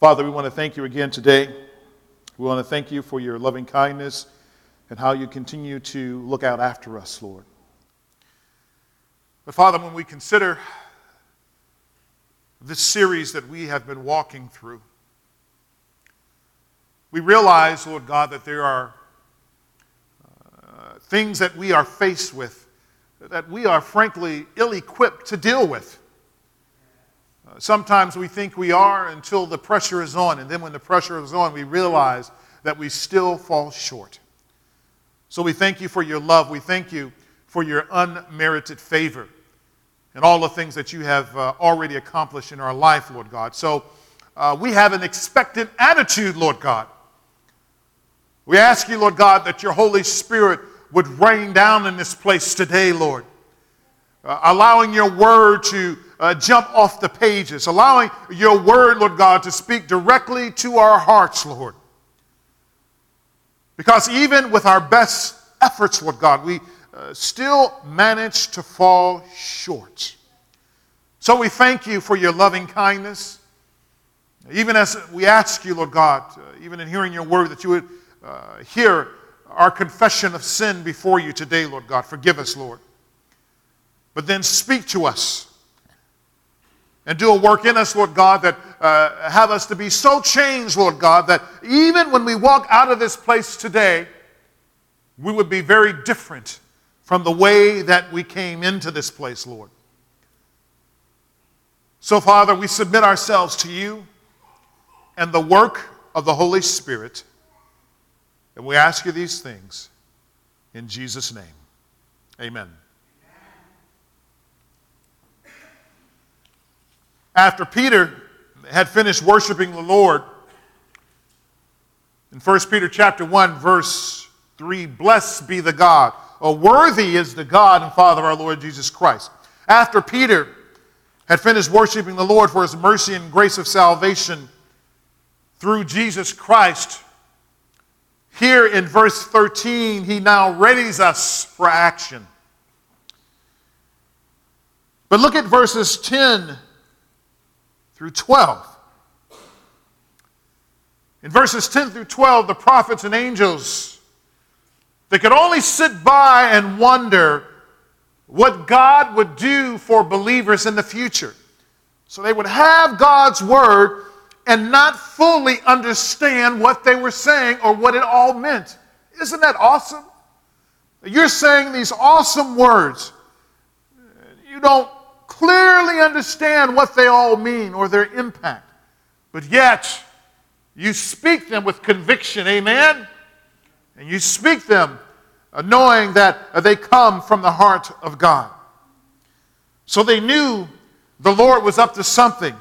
Father, we want to thank you again today. We want to thank you for your loving kindness and how you continue to look out after us, Lord. But Father, when we consider this series that we have been walking through, we realize, Lord God, that there are uh, things that we are faced with that we are frankly ill equipped to deal with. Sometimes we think we are until the pressure is on, and then when the pressure is on, we realize that we still fall short. So we thank you for your love. We thank you for your unmerited favor and all the things that you have uh, already accomplished in our life, Lord God. So uh, we have an expectant attitude, Lord God. We ask you, Lord God, that your Holy Spirit would rain down in this place today, Lord. Uh, allowing your word to uh, jump off the pages, allowing your word, Lord God, to speak directly to our hearts, Lord. Because even with our best efforts, Lord God, we uh, still manage to fall short. So we thank you for your loving kindness. Even as we ask you, Lord God, uh, even in hearing your word, that you would uh, hear our confession of sin before you today, Lord God. Forgive us, Lord. But then speak to us and do a work in us, Lord God, that uh, have us to be so changed, Lord God, that even when we walk out of this place today, we would be very different from the way that we came into this place, Lord. So, Father, we submit ourselves to you and the work of the Holy Spirit. And we ask you these things in Jesus' name. Amen. After Peter had finished worshiping the Lord, in 1 Peter chapter 1, verse 3, blessed be the God, or worthy is the God and Father of our Lord Jesus Christ. After Peter had finished worshiping the Lord for his mercy and grace of salvation through Jesus Christ, here in verse 13, he now readies us for action. But look at verses 10 through 12. In verses 10 through 12, the prophets and angels, they could only sit by and wonder what God would do for believers in the future. So they would have God's word and not fully understand what they were saying or what it all meant. Isn't that awesome? You're saying these awesome words. You don't clearly understand what they all mean or their impact, but yet you speak them with conviction, amen? And you speak them knowing that they come from the heart of God. So they knew the Lord was up to something.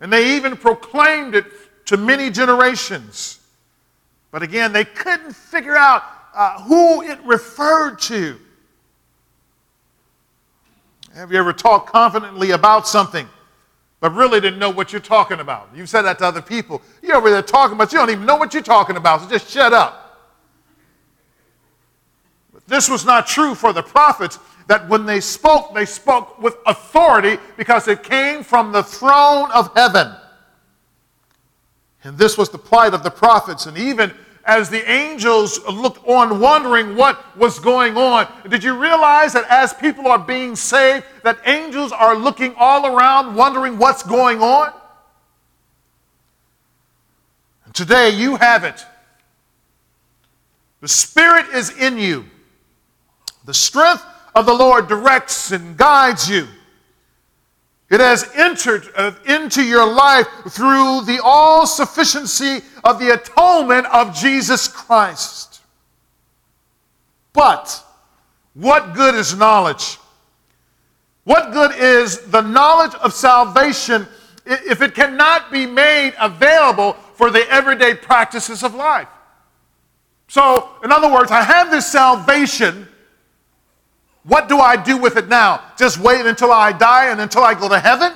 And they even proclaimed it to many generations. But again, they couldn't figure out uh, who it referred to. Have you ever talked confidently about something, but really didn't know what you're talking about? You've said that to other people. You're over there talking, but you don't even know what you're talking about, so just shut up. But this was not true for the prophets that when they spoke, they spoke with authority because it came from the throne of heaven. And this was the plight of the prophets. And even as the angels looked on, wondering what was going on, did you realize that as people are being saved, that angels are looking all around, wondering what's going on? And today you have it. The Spirit is in you. The strength of the Lord directs and guides you. It has entered uh, into your life through the all sufficiency of the atonement of Jesus Christ. But what good is knowledge? What good is the knowledge of salvation if it cannot be made available for the everyday practices of life? So, in other words, I have this salvation what do I do with it now? Just wait until I die and until I go to heaven?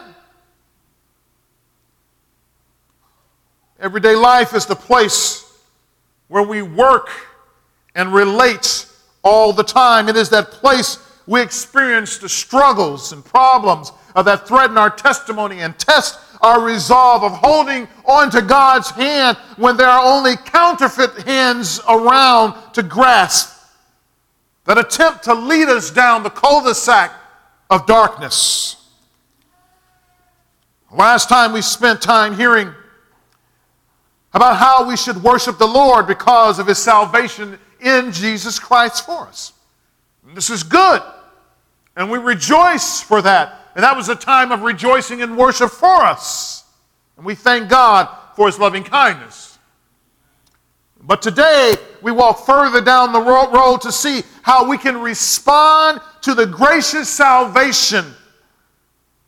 Everyday life is the place where we work and relate all the time. It is that place we experience the struggles and problems that threaten our testimony and test our resolve of holding on to God's hand when there are only counterfeit hands around to grasp that attempt to lead us down the cul de sac of darkness. Last time we spent time hearing about how we should worship the Lord because of his salvation in Jesus Christ for us. And this is good, and we rejoice for that. And that was a time of rejoicing and worship for us. And we thank God for his loving kindness. But today, we walk further down the road to see how we can respond to the gracious salvation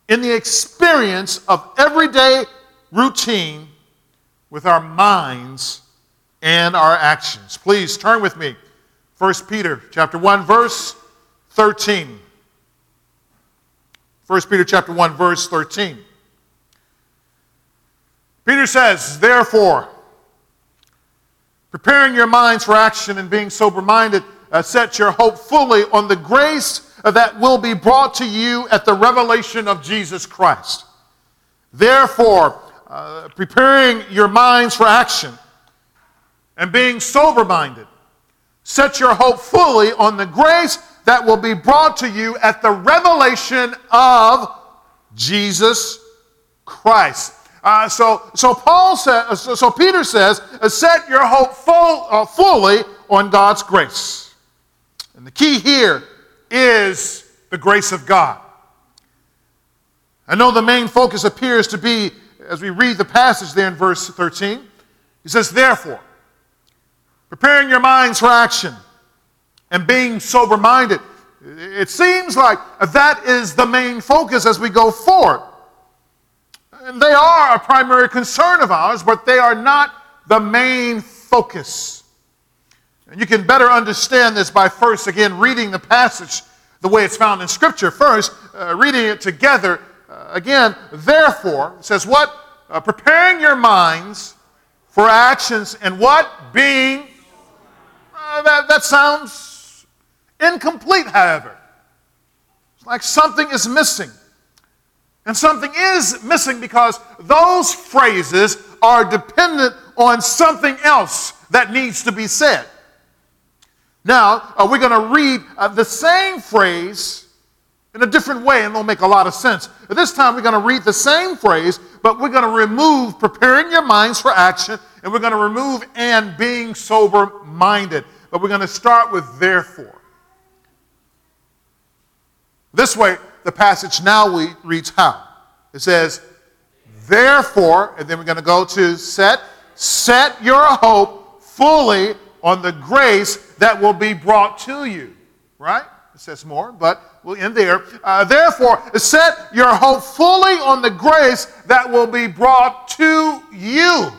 in the experience of everyday routine with our minds and our actions. Please turn with me. 1 Peter chapter 1 verse 13. 1 Peter chapter 1 verse 13. Peter says, "Therefore, preparing your minds for action and being sober-minded, uh, set your hope fully on the grace that will be brought to you at the revelation of Jesus Christ. Therefore, uh, preparing your minds for action and being sober minded, set your hope fully on the grace that will be brought to you at the revelation of Jesus Christ. Uh, so, so Paul said, so, so Peter says, uh, set your hope full, uh, fully on God's grace. And the key here is the grace of God. I know the main focus appears to be, as we read the passage there in verse 13, he says, Therefore, preparing your minds for action and being sober minded. It seems like that is the main focus as we go forward. They are a primary concern of ours, but they are not the main focus. And you can better understand this by first, again, reading the passage the way it's found in Scripture. First, uh, reading it together. Uh, again, therefore, says what? Uh, preparing your minds for actions and what? Being. Uh, that, that sounds incomplete, however. It's like something is missing. And something is missing because those phrases are dependent on something else that needs to be said. Now, uh, we're going to read uh, the same phrase in a different way, and it'll make a lot of sense. But this time, we're going to read the same phrase, but we're going to remove preparing your minds for action, and we're going to remove and being sober minded. But we're going to start with therefore. This way, the passage now we reads how? It says, therefore, and then we're going to go to set, set your hope fully on the grace that will be brought to you. Right? It says more, but we'll end there. Uh, Therefore, set your hope fully on the grace that will be brought to you.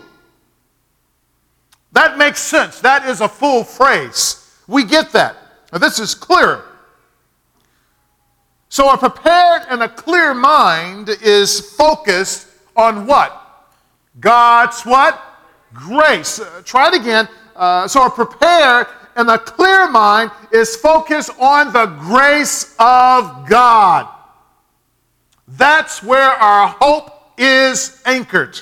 That makes sense. That is a full phrase. We get that. Now, this is clear. So, a prepared and a clear mind is focused on what? God's what? Grace. Uh, try it again. Uh, so, a prepared and a clear mind is focused on the grace of God. That's where our hope is anchored.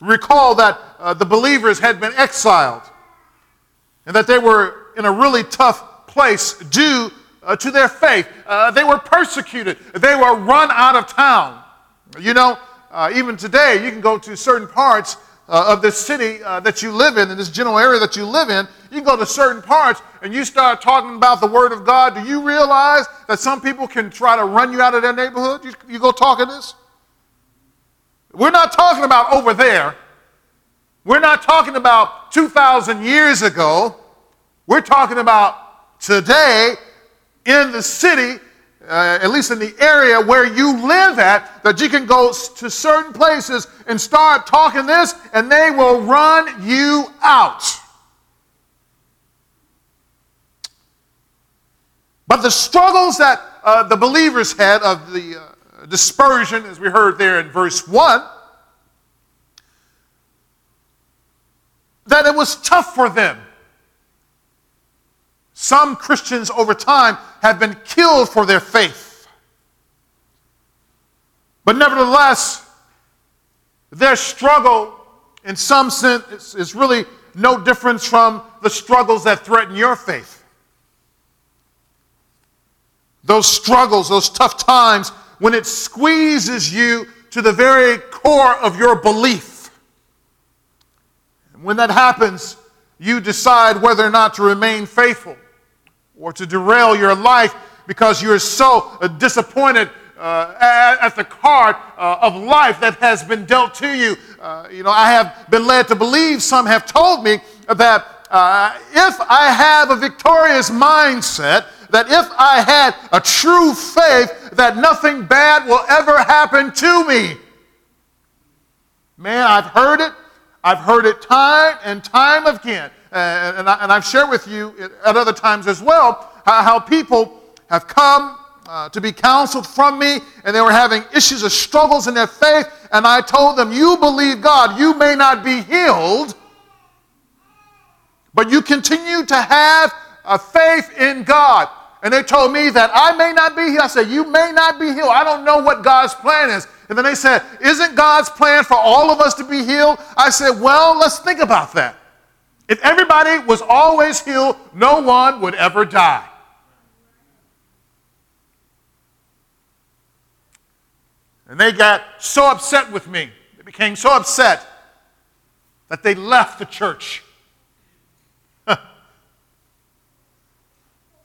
Recall that uh, the believers had been exiled and that they were in a really tough place due uh, to their faith. Uh, they were persecuted, they were run out of town. You know, uh, even today, you can go to certain parts uh, of this city uh, that you live in, in this general area that you live in, you can go to certain parts and you start talking about the Word of God. Do you realize that some people can try to run you out of their neighborhood? You, you go talking this? We're not talking about over there. We're not talking about 2,000 years ago. We're talking about today in the city uh, at least in the area where you live at, that you can go to certain places and start talking this, and they will run you out. But the struggles that uh, the believers had of the uh, dispersion, as we heard there in verse 1, that it was tough for them. Some Christians over time have been killed for their faith. But nevertheless, Their struggle, in some sense, is really no difference from the struggles that threaten your faith. Those struggles, those tough times, when it squeezes you to the very core of your belief. And when that happens, you decide whether or not to remain faithful or to derail your life because you're so uh, disappointed uh, at, the card uh, of life that has been dealt to you. Uh, you know, I have been led to believe, some have told me, that uh, if I have a victorious mindset, that if I had a true faith, that nothing bad will ever happen to me. Man, I've heard it. I've heard it time and time again. And, I, have shared with you at other times as well how, people have come uh, to be counseled from me, and they were having issues or struggles in their faith. And I told them, You believe God. You may not be healed, but you continue to have a faith in God. And they told me that I may not be healed. I said, You may not be healed. I don't know what God's plan is. And then they said, Isn't God's plan for all of us to be healed? I said, Well, let's think about that. If everybody was always healed, no one would ever die. And they got so upset with me. They became so upset that they left the church.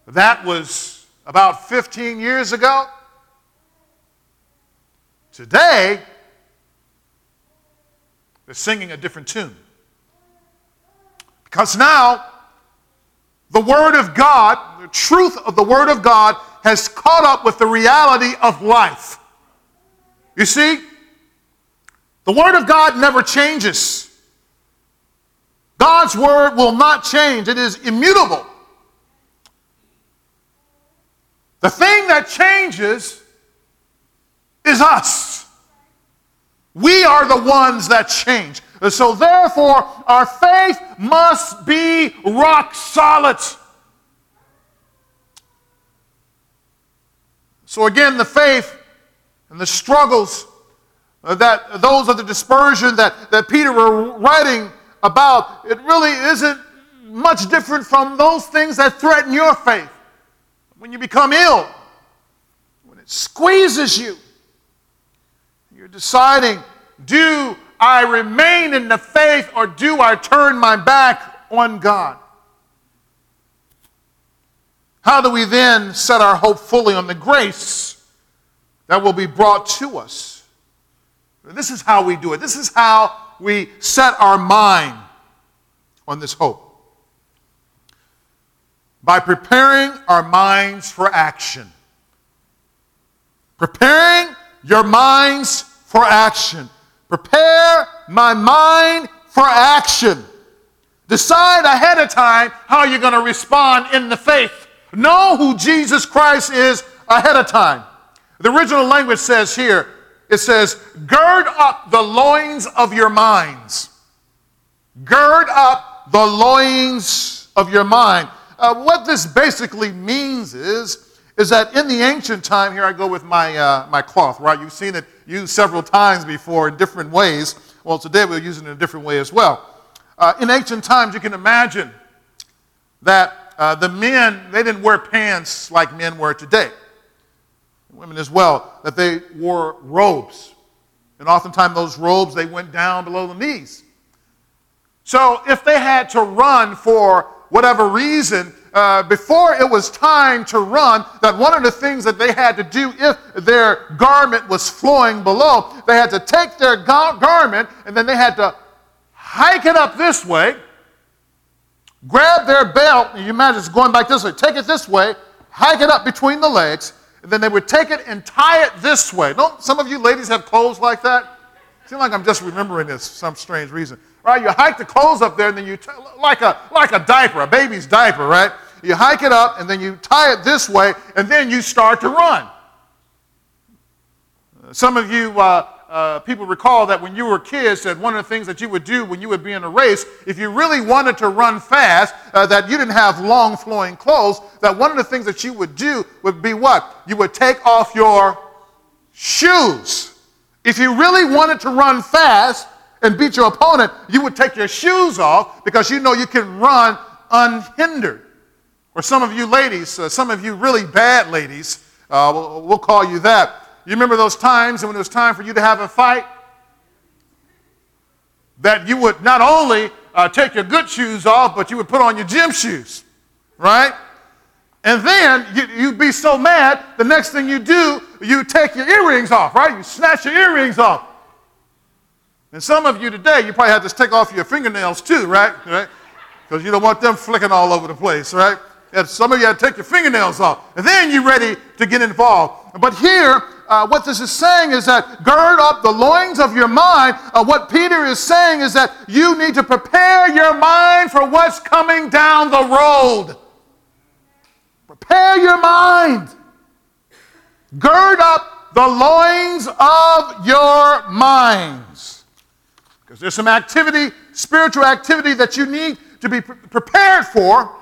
that was about 15 years ago. Today, they're singing a different tune. Because now, the Word of God, the truth of the Word of God, has caught up with the reality of life. You see, the Word of God never changes. God's Word will not change, it is immutable. The thing that changes is us. We are the ones that change. So, therefore, our faith must be rock solid. So, again, the faith and the struggles uh, that those of the dispersion that, that Peter were writing about, it really isn't much different from those things that threaten your faith. When you become ill, when it squeezes you, you're deciding, do I remain in the faith or do I turn my back on God? How do we then set our hope fully on the grace that will be brought to us. This is how we do it. This is how we set our mind on this hope. By preparing our minds for action. Preparing your minds for action. Prepare my mind for action. Decide ahead of time how you're going to respond in the faith. Know who Jesus Christ is ahead of time. The original language says here, it says, gird up the loins of your minds. Gird up the loins of your mind. Uh, what this basically means is, is that in the ancient time, here I go with my, uh, my cloth, right? You've seen it used several times before in different ways. Well, today we're using it in a different way as well. Uh, in ancient times, you can imagine that uh, the men, they didn't wear pants like men wear today women as well, that they wore robes. And oftentimes those robes, they went down below the knees. So if they had to run for whatever reason, uh, before it was time to run, that one of the things that they had to do if their garment was flowing below, they had to take their gar- garment and then they had to hike it up this way, grab their belt, and you imagine it's going back this way, take it this way, hike it up between the legs, and then they would take it and tie it this way. Don't some of you ladies have clothes like that? Seems like I'm just remembering this for some strange reason. Right? You hike the clothes up there and then you, t- like, a, like a diaper, a baby's diaper, right? You hike it up and then you tie it this way and then you start to run. Some of you uh, uh, people recall that when you were kids, that one of the things that you would do when you would be in a race, if you really wanted to run fast, uh, that you didn't have long flowing clothes, that one of the things that you would do would be what? You would take off your shoes. If you really wanted to run fast and beat your opponent, you would take your shoes off because you know you can run unhindered. Or some of you ladies, uh, some of you really bad ladies, uh, we'll, we'll call you that. You remember those times when it was time for you to have a fight? That you would not only uh, take your good shoes off, but you would put on your gym shoes, right? And then you, you'd be so mad, the next thing you do, you take your earrings off, right? You snatch your earrings off. And some of you today, you probably have to take off your fingernails too, right? Right? Because you don't want them flicking all over the place, right? And some of you have to take your fingernails off. And then you're ready to get involved. But here, uh, what this is saying is that gird up the loins of your mind. Uh, what Peter is saying is that you need to prepare your mind for what's coming down the road. Prepare your mind. Gird up the loins of your minds. Because there's some activity, spiritual activity that you need to be pre- prepared for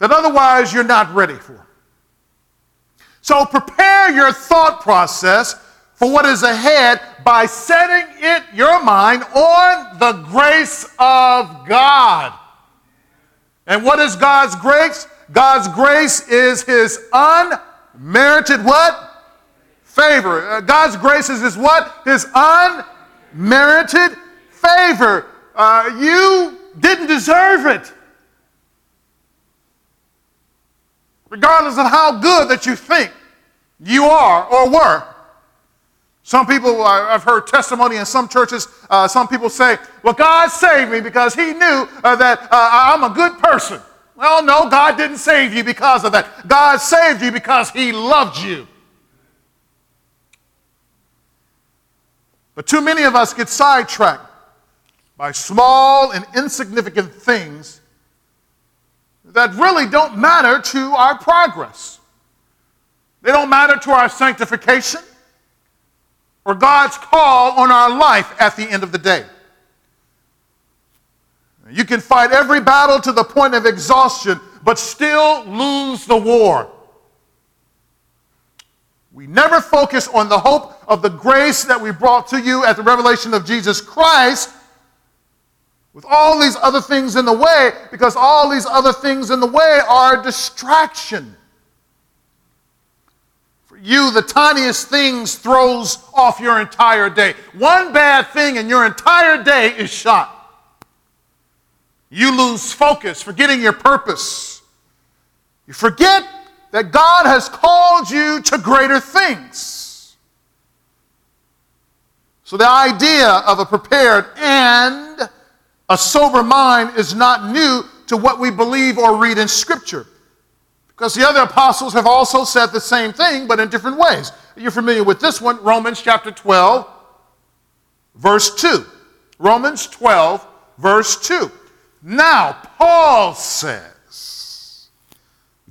that otherwise you're not ready for. So prepare your thought process for what is ahead by setting it, your mind, on the grace of God. And what is God's grace? God's grace is his unmerited what? Favor. Uh, God's grace is his what? His unmerited favor. Uh, you didn't deserve it. Regardless of how good that you think you are or were. Some people, I've heard testimony in some churches, uh, some people say, Well, God saved me because He knew uh, that uh, I'm a good person. Well, no, God didn't save you because of that. God saved you because He loved you. But too many of us get sidetracked by small and insignificant things that really don't matter to our progress. They don't matter to our sanctification or God's call on our life at the end of the day. You can fight every battle to the point of exhaustion, but still lose the war. We never focus on the hope of the grace that we brought to you at the revelation of Jesus Christ with all these other things in the way, because all these other things in the way are a distraction. For you, the tiniest things throws off your entire day. One bad thing and your entire day is shot. You lose focus, forgetting your purpose. You forget that God has called you to greater things. So, the idea of a prepared and a sober mind is not new to what we believe or read in Scripture. Because the other apostles have also said the same thing, but in different ways. You're familiar with this one, Romans chapter 12, verse 2. Romans 12, verse 2. Now, Paul says,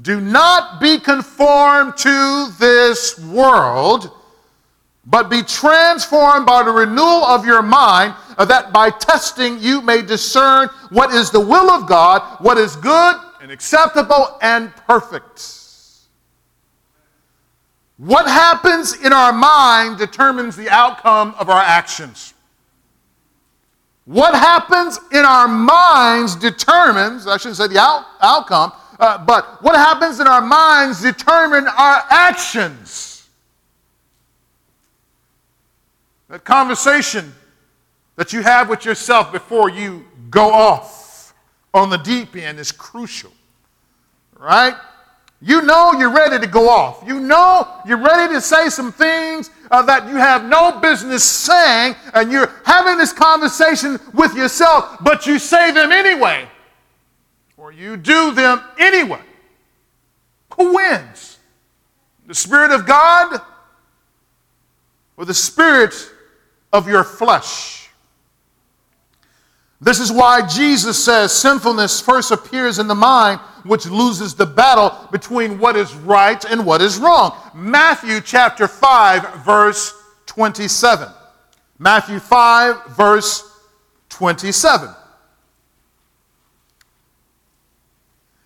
Do not be conformed to this world, but be transformed by the renewal of your mind, that by testing you may discern what is the will of God, what is good and acceptable and perfect. What happens in our mind determines the outcome of our actions. What happens in our minds determines, I shouldn't say the out, outcome, uh, but what happens in our minds determine our actions. That conversation that you have with yourself before you go off on the deep end is crucial. Right? You know you're ready to go off. You know you're ready to say some things uh, that you have no business saying, and you're having this conversation with yourself, but you say them anyway, or you do them anyway. Who wins? The Spirit of God or the Spirit of your flesh? This is why Jesus says sinfulness first appears in the mind, which loses the battle between what is right and what is wrong. Matthew chapter 5, verse 27. Matthew 5, verse 27.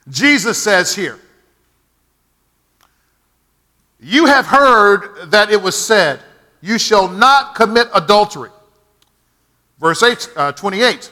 Jesus says here, You have heard that it was said, you shall not commit adultery. Verse 8, uh, 28.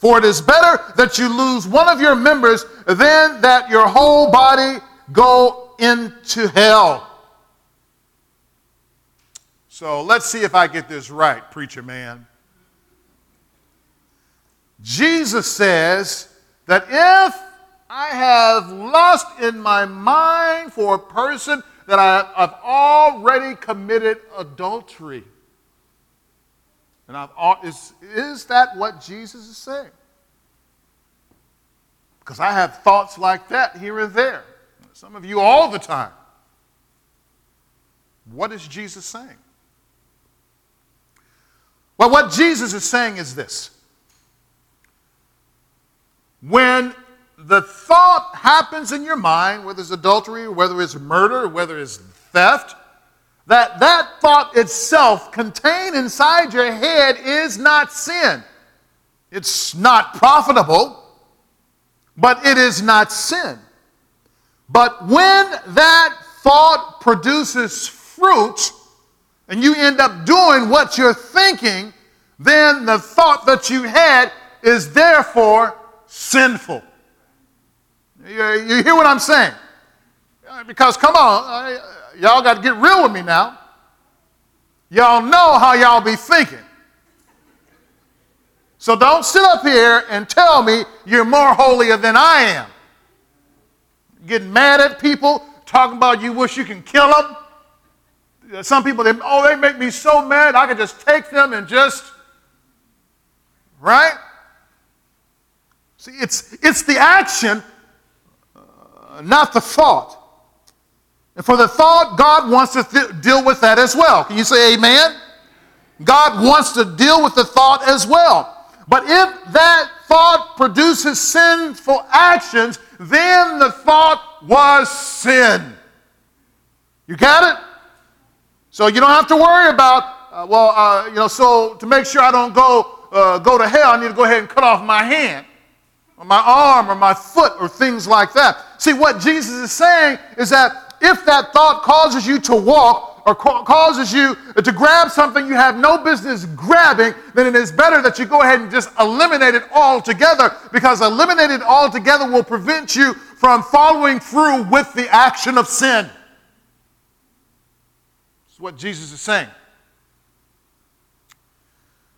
For it is better that you lose one of your members than that your whole body go into hell. So let's see if I get this right, preacher man. Jesus says that if I have lust in my mind for a person, that I, have already committed adultery. And I've, is, is that what Jesus is saying? Because I have thoughts like that here and there. Some of you all the time. What is Jesus saying? Well, what Jesus is saying is this when the thought happens in your mind, whether it's adultery, whether it's murder, whether it's theft, that that thought itself contained inside your head is not sin. It's not profitable, but it is not sin. But when that thought produces fruit, and you end up doing what you're thinking, then the thought that you had is therefore sinful. You, you hear what I'm saying? Because, come on, y'all got to get real with me now. Y'all know how y'all be thinking. So don't sit up here and tell me you're more holier than I am. Getting mad at people, talking about you wish you can kill them. Some people, they, oh, they make me so mad, I could just take them and just, right? See, it's, it's the action, uh, not the thought. And for the thought, God wants to th- deal with that as well. Can you say amen? God wants to deal with the thought as well. But if that thought produces sinful actions, then the thought was sin. You got it? So you don't have to worry about, uh, well, uh, you know, so to make sure I don't go, uh, go to hell, I need to go ahead and cut off my hand or my arm or my foot or things like that. See, what Jesus is saying is that if that thought causes you to walk or ca- causes you to grab something you have no business grabbing, then it is better that you go ahead and just eliminate it altogether because eliminating it altogether will prevent you from following through with the action of sin. That's what Jesus is saying.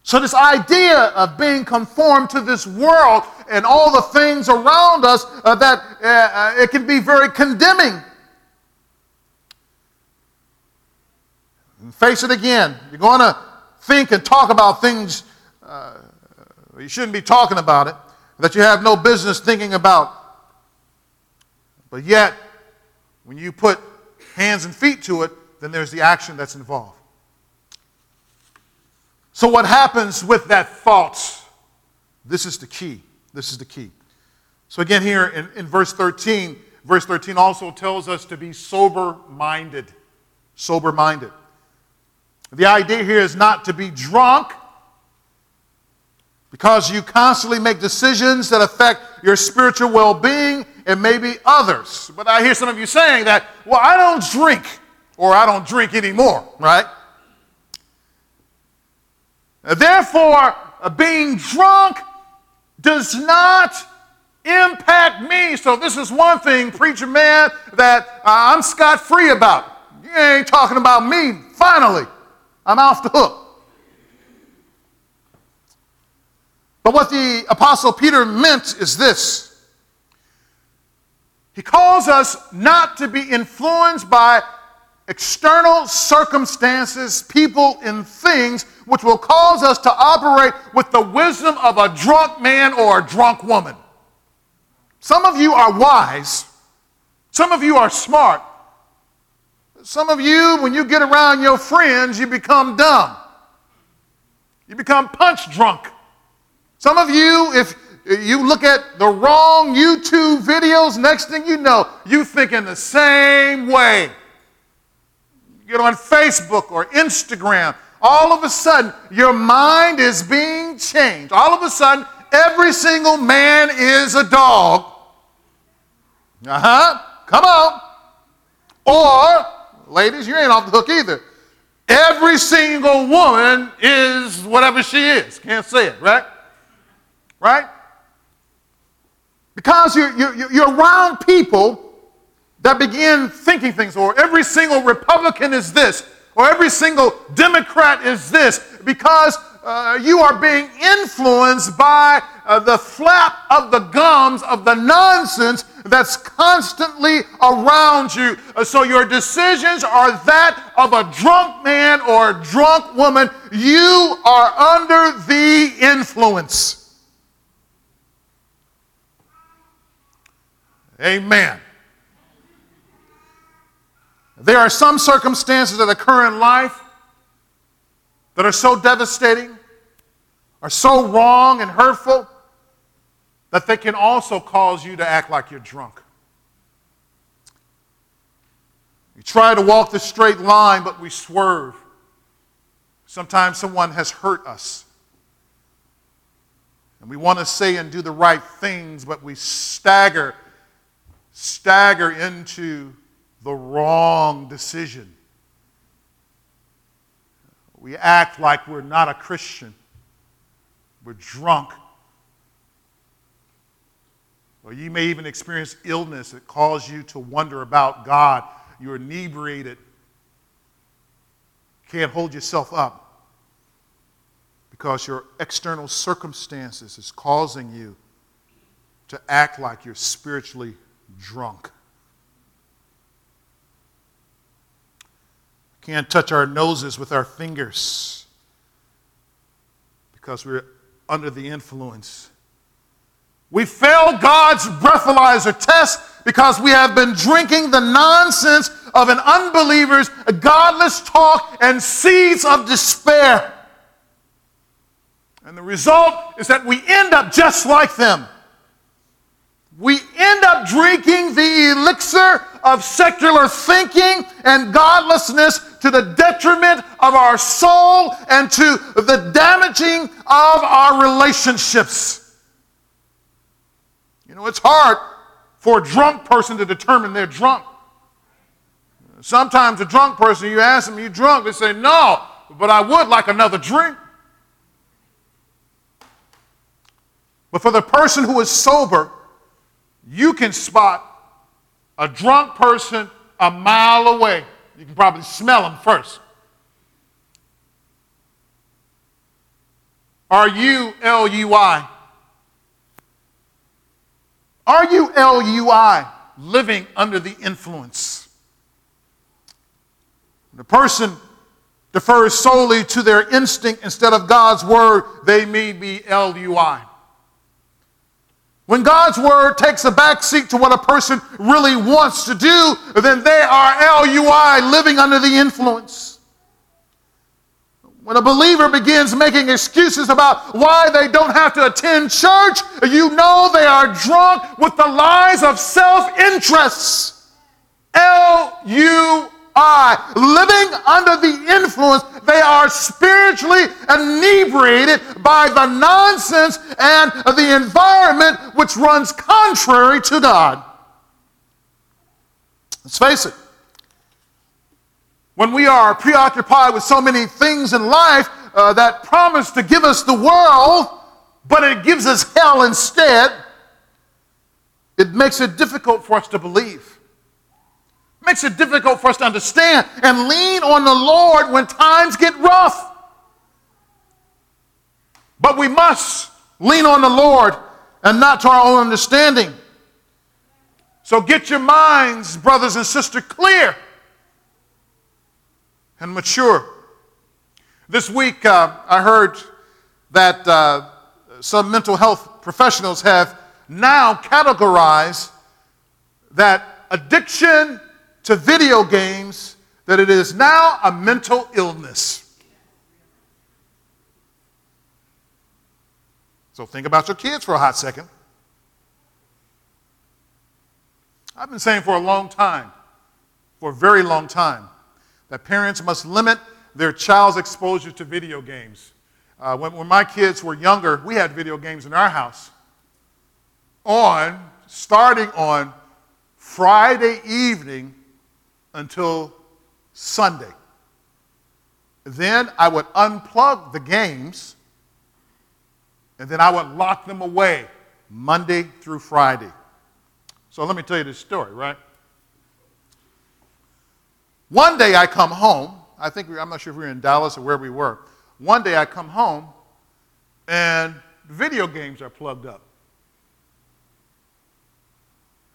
So, this idea of being conformed to this world and all the things around us, uh, that uh, uh, it can be very condemning. And face it again. You're going to think and talk about things uh, you shouldn't be talking about it, that you have no business thinking about. But yet, when you put hands and feet to it, then there's the action that's involved. So, what happens with that thought? This is the key. This is the key. So, again, here in, in verse 13, verse 13 also tells us to be sober minded. Sober minded. The idea here is not to be drunk because you constantly make decisions that affect your spiritual well being and maybe others. But I hear some of you saying that, well, I don't drink or I don't drink anymore, right? Therefore, being drunk does not impact me. So, this is one thing, preacher man, that uh, I'm scot free about. You ain't talking about me. Finally, I'm off the hook. But what the Apostle Peter meant is this he calls us not to be influenced by external circumstances, people, and things which will cause us to operate with the wisdom of a drunk man or a drunk woman. Some of you are wise, some of you are smart. Some of you, when you get around your friends, you become dumb. You become punch drunk. Some of you, if you look at the wrong YouTube videos, next thing you know, you think in the same way. You get on Facebook or Instagram, all of a sudden, your mind is being changed. All of a sudden, every single man is a dog. Uh huh. Come on. Or, ladies, you ain't off the hook either. Every single woman is whatever she is. Can't say it, right? Right? Because you're, you're, you're around people that begin thinking things, or every single Republican is this, or every single Democrat is this, because uh, you are being influenced by uh, the flap of the gums of the nonsense that's constantly around you. Uh, so your decisions are that of a drunk man or a drunk woman. You are under the influence. Amen. There are some circumstances that occur in life that are so devastating, are so wrong and hurtful, that they can also cause you to act like you're drunk. We try to walk the straight line, but we swerve. Sometimes someone has hurt us. And we want to say and do the right things, but we stagger stagger into the wrong decision. We act like we're not a Christian. We're drunk. Or you may even experience illness that causes you to wonder about God. You're inebriated. Can't hold yourself up because your external circumstances is causing you to act like you're spiritually drunk. Can't touch our noses with our fingers because we're under the influence. We fail God's breathalyzer test because we have been drinking the nonsense of an unbeliever's godless talk and seeds of despair. And the result is that we end up just like them we end up drinking the elixir of secular thinking and godlessness to the detriment of our soul and to the damaging of our relationships. You know, it's hard for a drunk person to determine they're drunk. Sometimes a drunk person, you ask them, You drunk? They say, No, but I would like another drink. But for the person who is sober, you can spot a drunk person a mile away. You can probably smell them first. Are you LUI? Are you LUI living under the influence? The person defers solely to their instinct instead of God's word, they may be LUI. When God's word takes a backseat to what a person really wants to do, then they are LUI, living under the influence. When a believer begins making excuses about why they don't have to attend church, you know they are drunk with the lies of self interest. L U I. Living under the influence, they are spiritually inebriated by the nonsense and the environment which runs contrary to God. Let's face it. When we are preoccupied with so many things in life uh, that promise to give us the world, but it gives us hell instead, it makes it difficult for us to believe. Makes it difficult for us to understand and lean on the Lord when times get rough. But we must lean on the Lord and not to our own understanding. So get your minds, brothers and sisters, clear and mature. This week, uh, I heard that uh, some mental health professionals have now categorized that addiction to video games that it is now a mental illness. So think about your kids for a hot second. I've been saying for a long time, for a very long time, that parents must limit their child's exposure to video games. Uh, when, when my kids were younger, we had video games in our house. On, starting on Friday evening until Sunday. Then I would unplug the games and then I would lock them away Monday through Friday. So let me tell you this story, right? One day I come home. I think we, I'm not sure if we were in Dallas or where we were. One day I come home and video games are plugged up.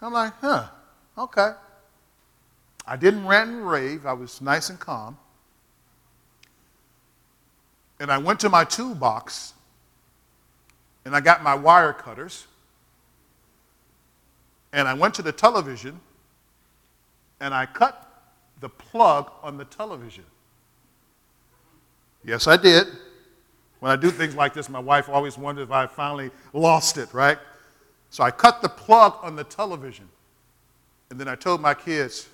I'm like, huh, okay. I didn't rant and rave. I was nice and calm. And I went to my toolbox and I got my wire cutters. And I went to the television and I cut the plug on the television. Yes, I did. When I do things like this, my wife always wonders if I finally lost it, right? So I cut the plug on the television. And then I told my kids,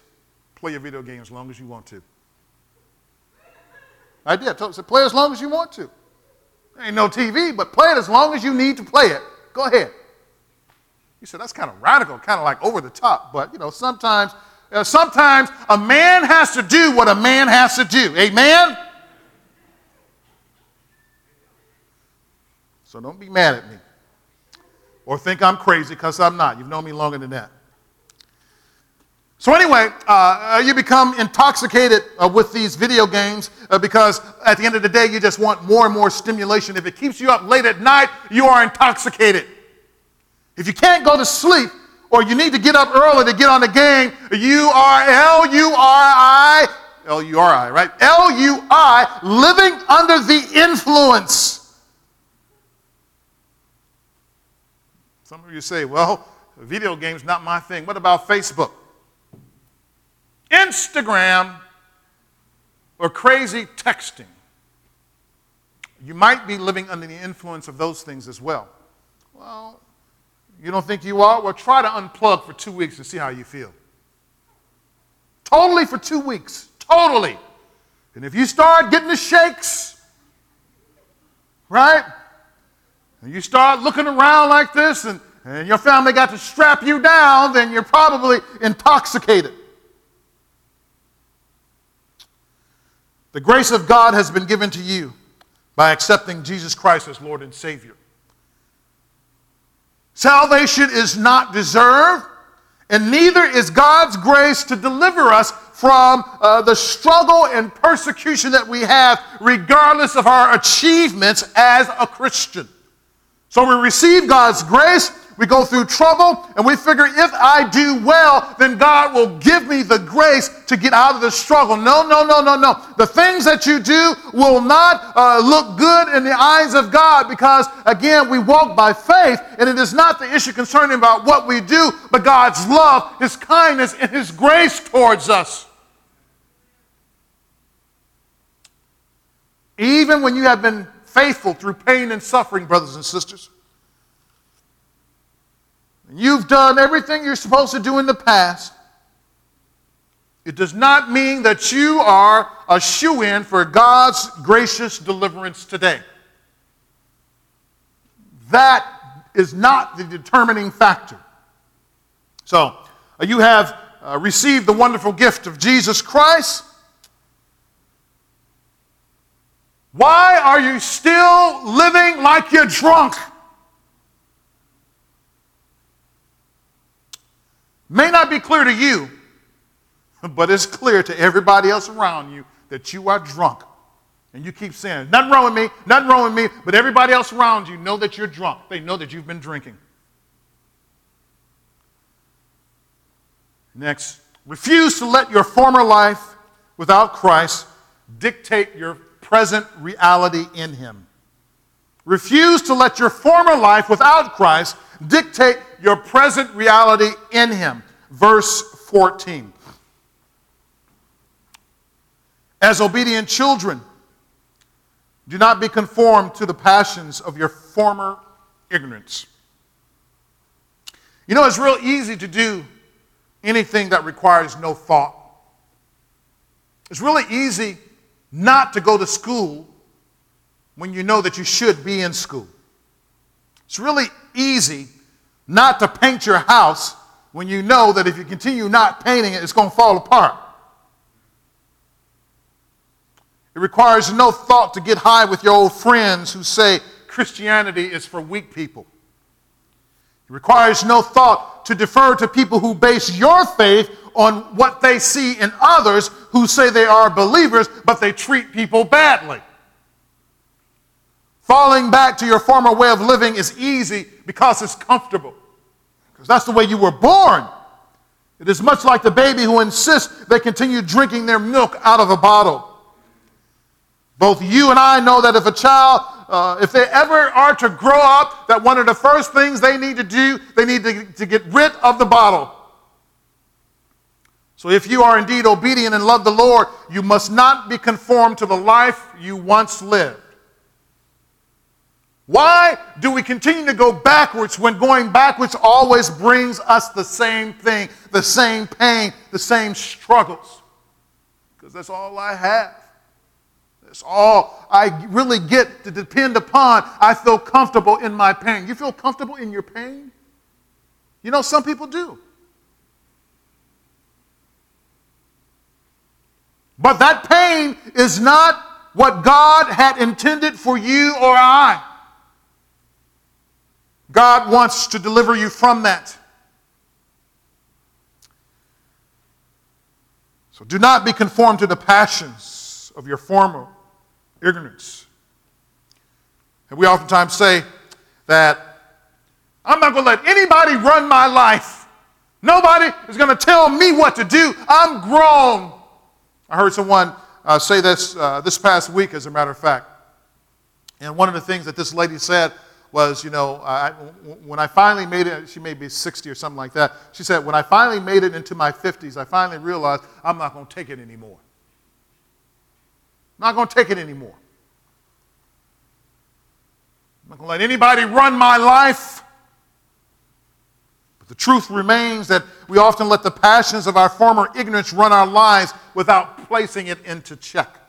play your video game as long as you want to. I did. I told them, play as long as you want to. There ain't no TV, but play it as long as you need to play it. Go ahead. He said, that's kind of radical, kind of like over the top. But, you know, sometimes, uh, sometimes a man has to do what a man has to do. Amen? So don't be mad at me or think I'm crazy because I'm not. You've known me longer than that. So, anyway, uh, you become intoxicated uh, with these video games uh, because at the end of the day, you just want more and more stimulation. If it keeps you up late at night, you are intoxicated. If you can't go to sleep or you need to get up early to get on the game, you are L U R I, L U R I, right? L U I, living under the influence. Some of you say, well, video games not my thing. What about Facebook? Instagram or crazy texting? You might be living under the influence of those things as well. Well, you don't think you are? Well, try to unplug for two weeks and see how you feel. Totally for two weeks. Totally. And if you start getting the shakes, right? and you start looking around like this and, and your family got to strap you down, then you're probably intoxicated. The grace of God has been given to you by accepting Jesus Christ as Lord and Savior. Salvation is not deserved, and neither is God's grace to deliver us from uh, the struggle and persecution that we have, regardless of our achievements as a Christian. So we receive God's grace, we go through trouble, and we figure if I do well, then God will give me the grace to get out of the struggle. No, no, no, no, no. The things that you do will not uh, look good in the eyes of God because, again, we walk by faith, and it is not the issue concerning about what we do, but God's love, His kindness, and His grace towards us. Even when you have been faithful through pain and suffering, brothers and sisters. You've done everything you're supposed to do in the past. It does not mean that you are a shoe in for God's gracious deliverance today. That is not the determining factor. So, uh, you have uh, received the wonderful gift of Jesus Christ. Why are you still living like you're drunk? May not be clear to you, but it's clear to everybody else around you that you are drunk. And you keep saying, nothing wrong with me, nothing wrong with me, but everybody else around you know that you're drunk. They know that you've been drinking. Next, refuse to let your former life without Christ dictate your present reality in Him. Refuse to let your former life without Christ dictate your present reality in Him. Verse 14. As obedient children, do not be conformed to the passions of your former ignorance. You know, it's real easy to do anything that requires no thought. It's really easy not to go to school when you know that you should be in school. It's really easy not to paint your house when you know that if you continue not painting it, it's going to fall apart. It requires no thought to get high with your old friends who say Christianity is for weak people. Requires no thought to defer to people who base your faith on what they see in others who say they are believers, but they treat people badly. Falling back to your former way of living is easy because it's comfortable, because that's the way you were born. It is much like the baby who insists they continue drinking their milk out of a bottle. Both you and I know that if a child, uh, if they ever are to grow up, that one of the first things they need to do, they need to, to get rid of the bottle. So if you are indeed obedient and love the Lord, you must not be conformed to the life you once lived. Why do we continue to go backwards when going backwards always brings us the same thing, the same pain, the same struggles? Because that's all I have. All oh, I really get to depend upon. I feel comfortable in my pain. You feel comfortable in your pain? You know, some people do. But that pain is not what God had intended for you or I. God wants to deliver you from that. So do not be conformed to the passions of your former ignorance. And we oftentimes say that I'm not going to let anybody run my life. Nobody is going to tell me what to do. I'm grown. I heard someone uh, say this uh, this past week, as a matter of fact. And one of the things that this lady said was, you know, I, when I finally made it, she may be 60 or something like that. She said, when I finally made it into my 50s, I finally realized I'm not going to take it anymore. Not going to take it anymore. I'm not going to let anybody run my life. But the truth remains that we often let the passions of our former ignorance run our lives without placing it into check.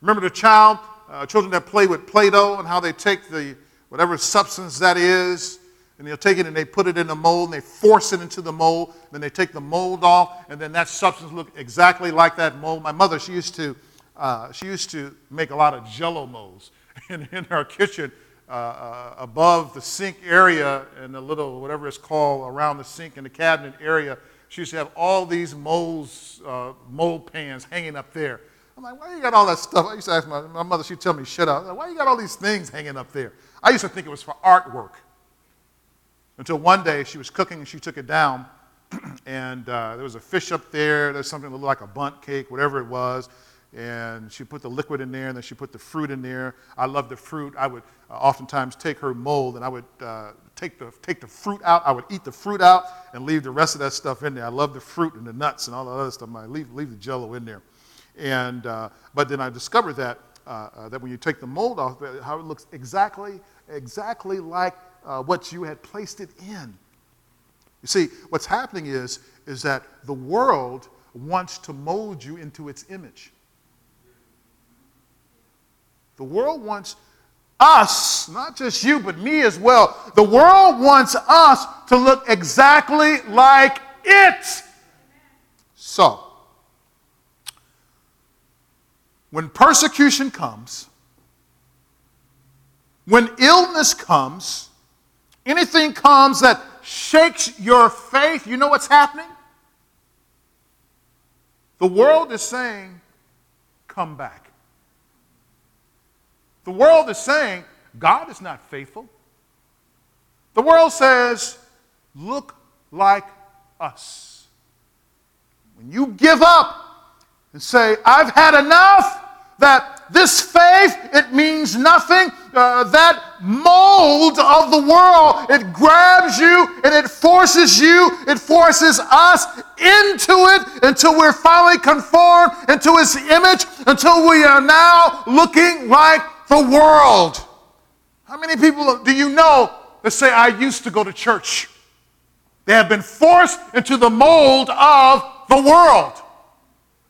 Remember the child, uh, children that play with Play Doh and how they take the whatever substance that is, and they'll take it and they put it in a mold and they force it into the mold. And then they take the mold off, and then that substance looks exactly like that mold. My mother, she used to, uh, she used to make a lot of Jello molds in, in her kitchen. Uh, uh, above the sink area and the little, whatever it's called, around the sink and the cabinet area, she used to have all these molds, uh, mold pans hanging up there. I'm like, why you got all that stuff? I used to ask my, my mother, she'd tell me, shut up. Like, why you got all these things hanging up there? I used to think it was for artwork. Until one day she was cooking and she took it down, and uh, there was a fish up there. There's something that looked like a Bundt cake, whatever it was and she put the liquid in there, and then she put the fruit in there. I love the fruit. I would uh, oftentimes take her mold, and I would uh, take, the, take the fruit out. I would eat the fruit out and leave the rest of that stuff in there. I love the fruit and the nuts and all the other stuff. I leave, leave the jello in there. And, uh, but then I discovered that, uh, uh, that when you take the mold off, how it looks exactly, exactly like uh, what you had placed it in. You see, what's happening is, is that the world wants to mold you into its image. The world wants us, not just you, but me as well. The world wants us to look exactly like it. So, when persecution comes, when illness comes, anything comes that shakes your faith, you know what's happening? The world is saying, Come back. The world is saying God is not faithful. The world says, look like us. When you give up and say, I've had enough, that this faith, it means nothing, uh, that mold of the world. It grabs you and it forces you, it forces us into it until we're finally conformed into His image, until we are now looking like the world. How many people do you know that say, I used to go to church? They have been forced into the mold of the world.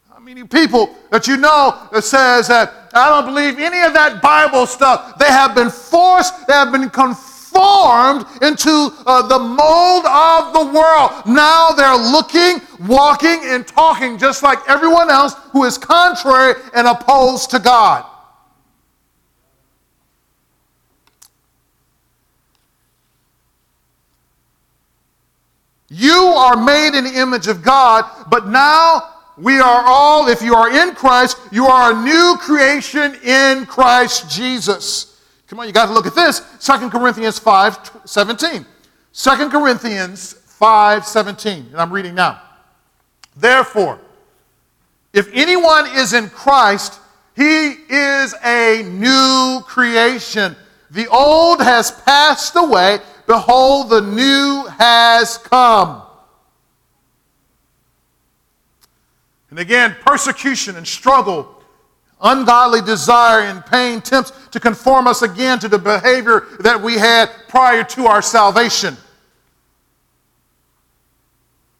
How many people that you know that says that I don't believe any of that Bible stuff? They have been forced, they have been conformed into uh, the mold of the world. Now they're looking, walking, and talking just like everyone else who is contrary and opposed to God. You are made in the image of God, but now we are all, if you are in Christ, you are a new creation in Christ Jesus. Come on, you got to look at this. 2 Corinthians 5 17. 2 Corinthians 5 17. And I'm reading now. Therefore, if anyone is in Christ, he is a new creation. The old has passed away Behold, the new has come. And again, persecution and struggle, ungodly desire and pain tempts to conform us again to the behavior that we had prior to our salvation.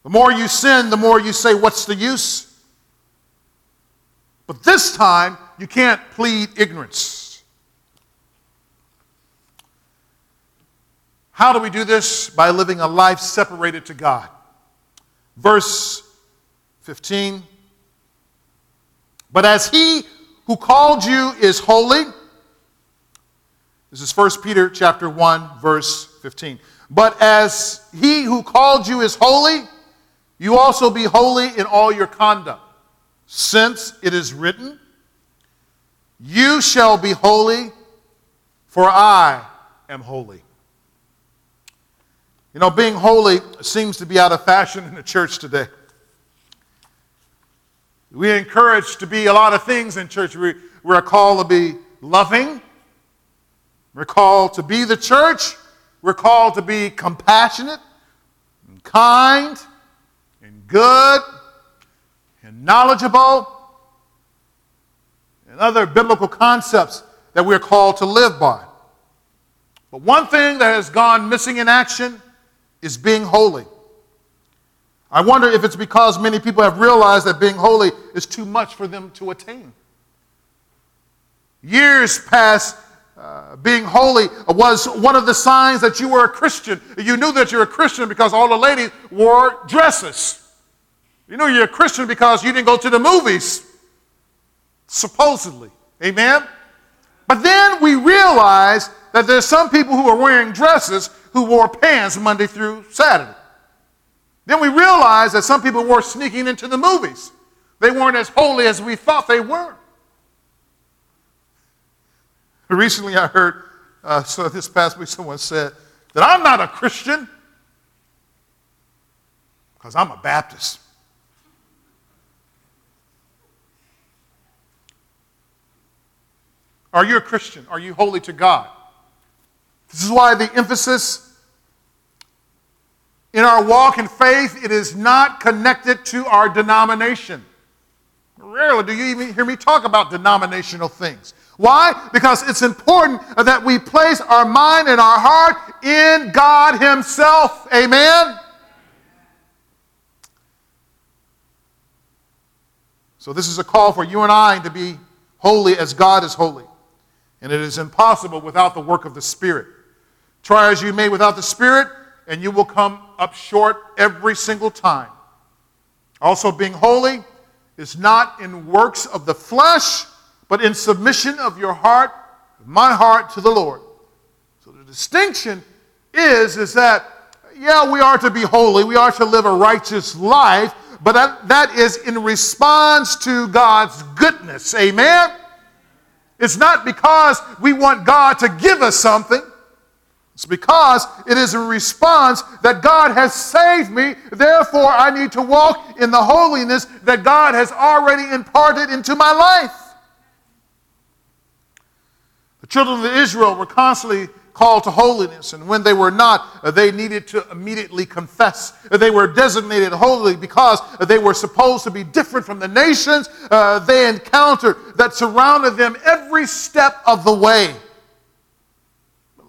The more you sin, the more you say, What's the use? But this time, you can't plead ignorance. How do we do this? By living a life separated to God. Verse 15. But as he who called you is holy, this is 1 Peter chapter 1 verse 15. But as he who called you is holy, you also be holy in all your conduct, since it is written, You shall be holy, for I am holy. You know, being holy seems to be out of fashion in the church today. We're encouraged to be a lot of things in church. We, we're called to be loving. We're called to be the church. We're called to be compassionate and kind and good and knowledgeable and other biblical concepts that we're called to live by. But one thing that has gone missing in action is being holy. I wonder if it's because many people have realized that being holy is too much for them to attain. Years past, uh, being holy was one of the signs that you were a Christian. You knew that you're a Christian because all the ladies wore dresses. You knew you're a Christian because you didn't go to the movies, supposedly. Amen? But then we realized that there's some people who are wearing dresses who wore pants Monday through Saturday. Then we realized that some people were sneaking into the movies. They weren't as holy as we thought they were. Recently, I heard, uh, so this past week, someone said that I'm not a Christian because I'm a Baptist. Are you a Christian? Are you holy to God? This is why the emphasis in our walk in faith, it is not connected to our denomination. Rarely do you even hear me talk about denominational things. Why? Because it's important that we place our mind and our heart in God Himself. Amen? So, this is a call for you and I to be holy as God is holy. And it is impossible without the work of the Spirit. Try as you may without the Spirit, and you will come up short every single time. Also, being holy is not in works of the flesh, but in submission of your heart, my heart to the Lord. So the distinction is, is that, yeah, we are to be holy, we are to live a righteous life, but that, that is in response to God's goodness. Amen? It's not because we want God to give us something. It's because it is a response that God has saved me, therefore I need to walk in the holiness that God has already imparted into my life. The children of Israel were constantly called to holiness, and when they were not, they needed to immediately confess. They were designated holy because they were supposed to be different from the nations uh, they encountered that surrounded them every step of the way.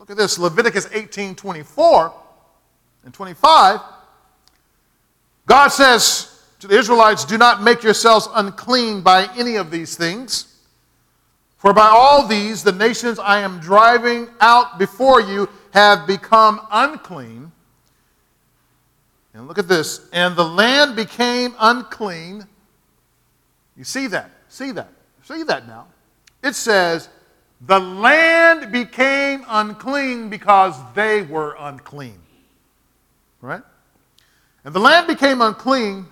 Look at this Leviticus 18 24 and 25. God says to the Israelites, Do not make yourselves unclean by any of these things. For by all these, the nations I am driving out before you have become unclean. And look at this. And the land became unclean. You see that? See that? See that now? It says, the land became unclean because they were unclean. Right? And the land became unclean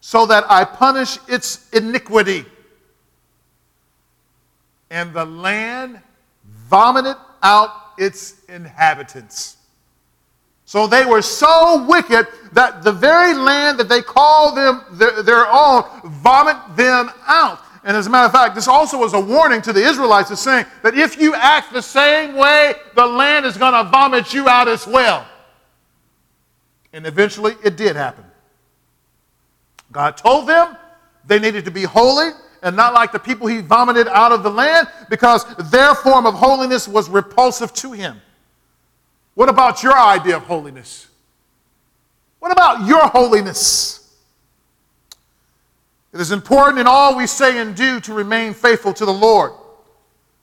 so that I punish its iniquity and the land vomited out its inhabitants. So they were so wicked that the very land that they call them their, their, own vomit them out. And as a matter of fact, this also was a warning to the Israelites of saying that if you act the same way, the land is going to vomit you out as well. And eventually it did happen. God told them they needed to be holy and not like the people he vomited out of the land because their form of holiness was repulsive to him. What about your idea of holiness? What about your holiness? It is important in all we say and do to remain faithful to the Lord.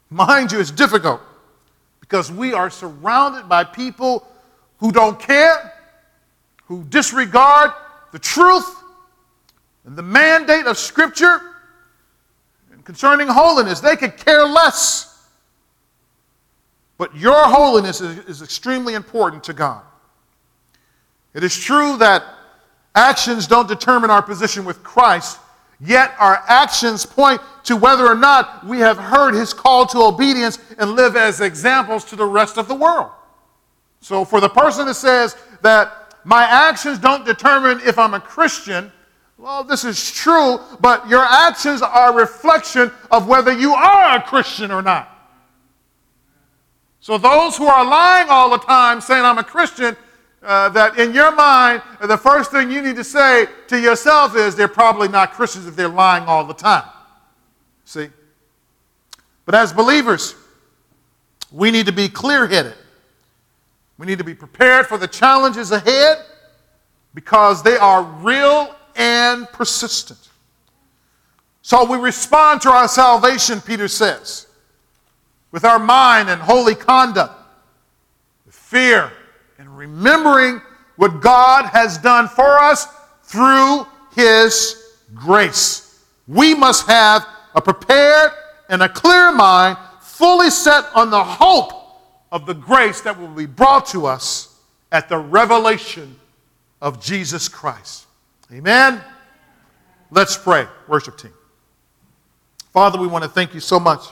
Mind you, it's difficult because we are surrounded by people who don't care, who disregard the truth and the mandate of Scripture concerning holiness. They could care less. But your holiness is, is extremely important to God. It is true that actions don't determine our position with Christ, yet our actions point to whether or not we have heard his call to obedience and live as examples to the rest of the world. So, for the person that says that my actions don't determine if I'm a Christian, well, this is true, but your actions are a reflection of whether you are a Christian or not. So, those who are lying all the time saying, I'm a Christian, uh, that in your mind, the first thing you need to say to yourself is they're probably not Christians if they're lying all the time. See? But as believers, we need to be clear headed. We need to be prepared for the challenges ahead because they are real and persistent. So we respond to our salvation, Peter says, with our mind and holy conduct, fear, and remembering what God has done for us through His grace. We must have a prepared and a clear mind, fully set on the hope of the grace that will be brought to us at the revelation of Jesus Christ. Amen. Let's pray, worship team. Father, we want to thank you so much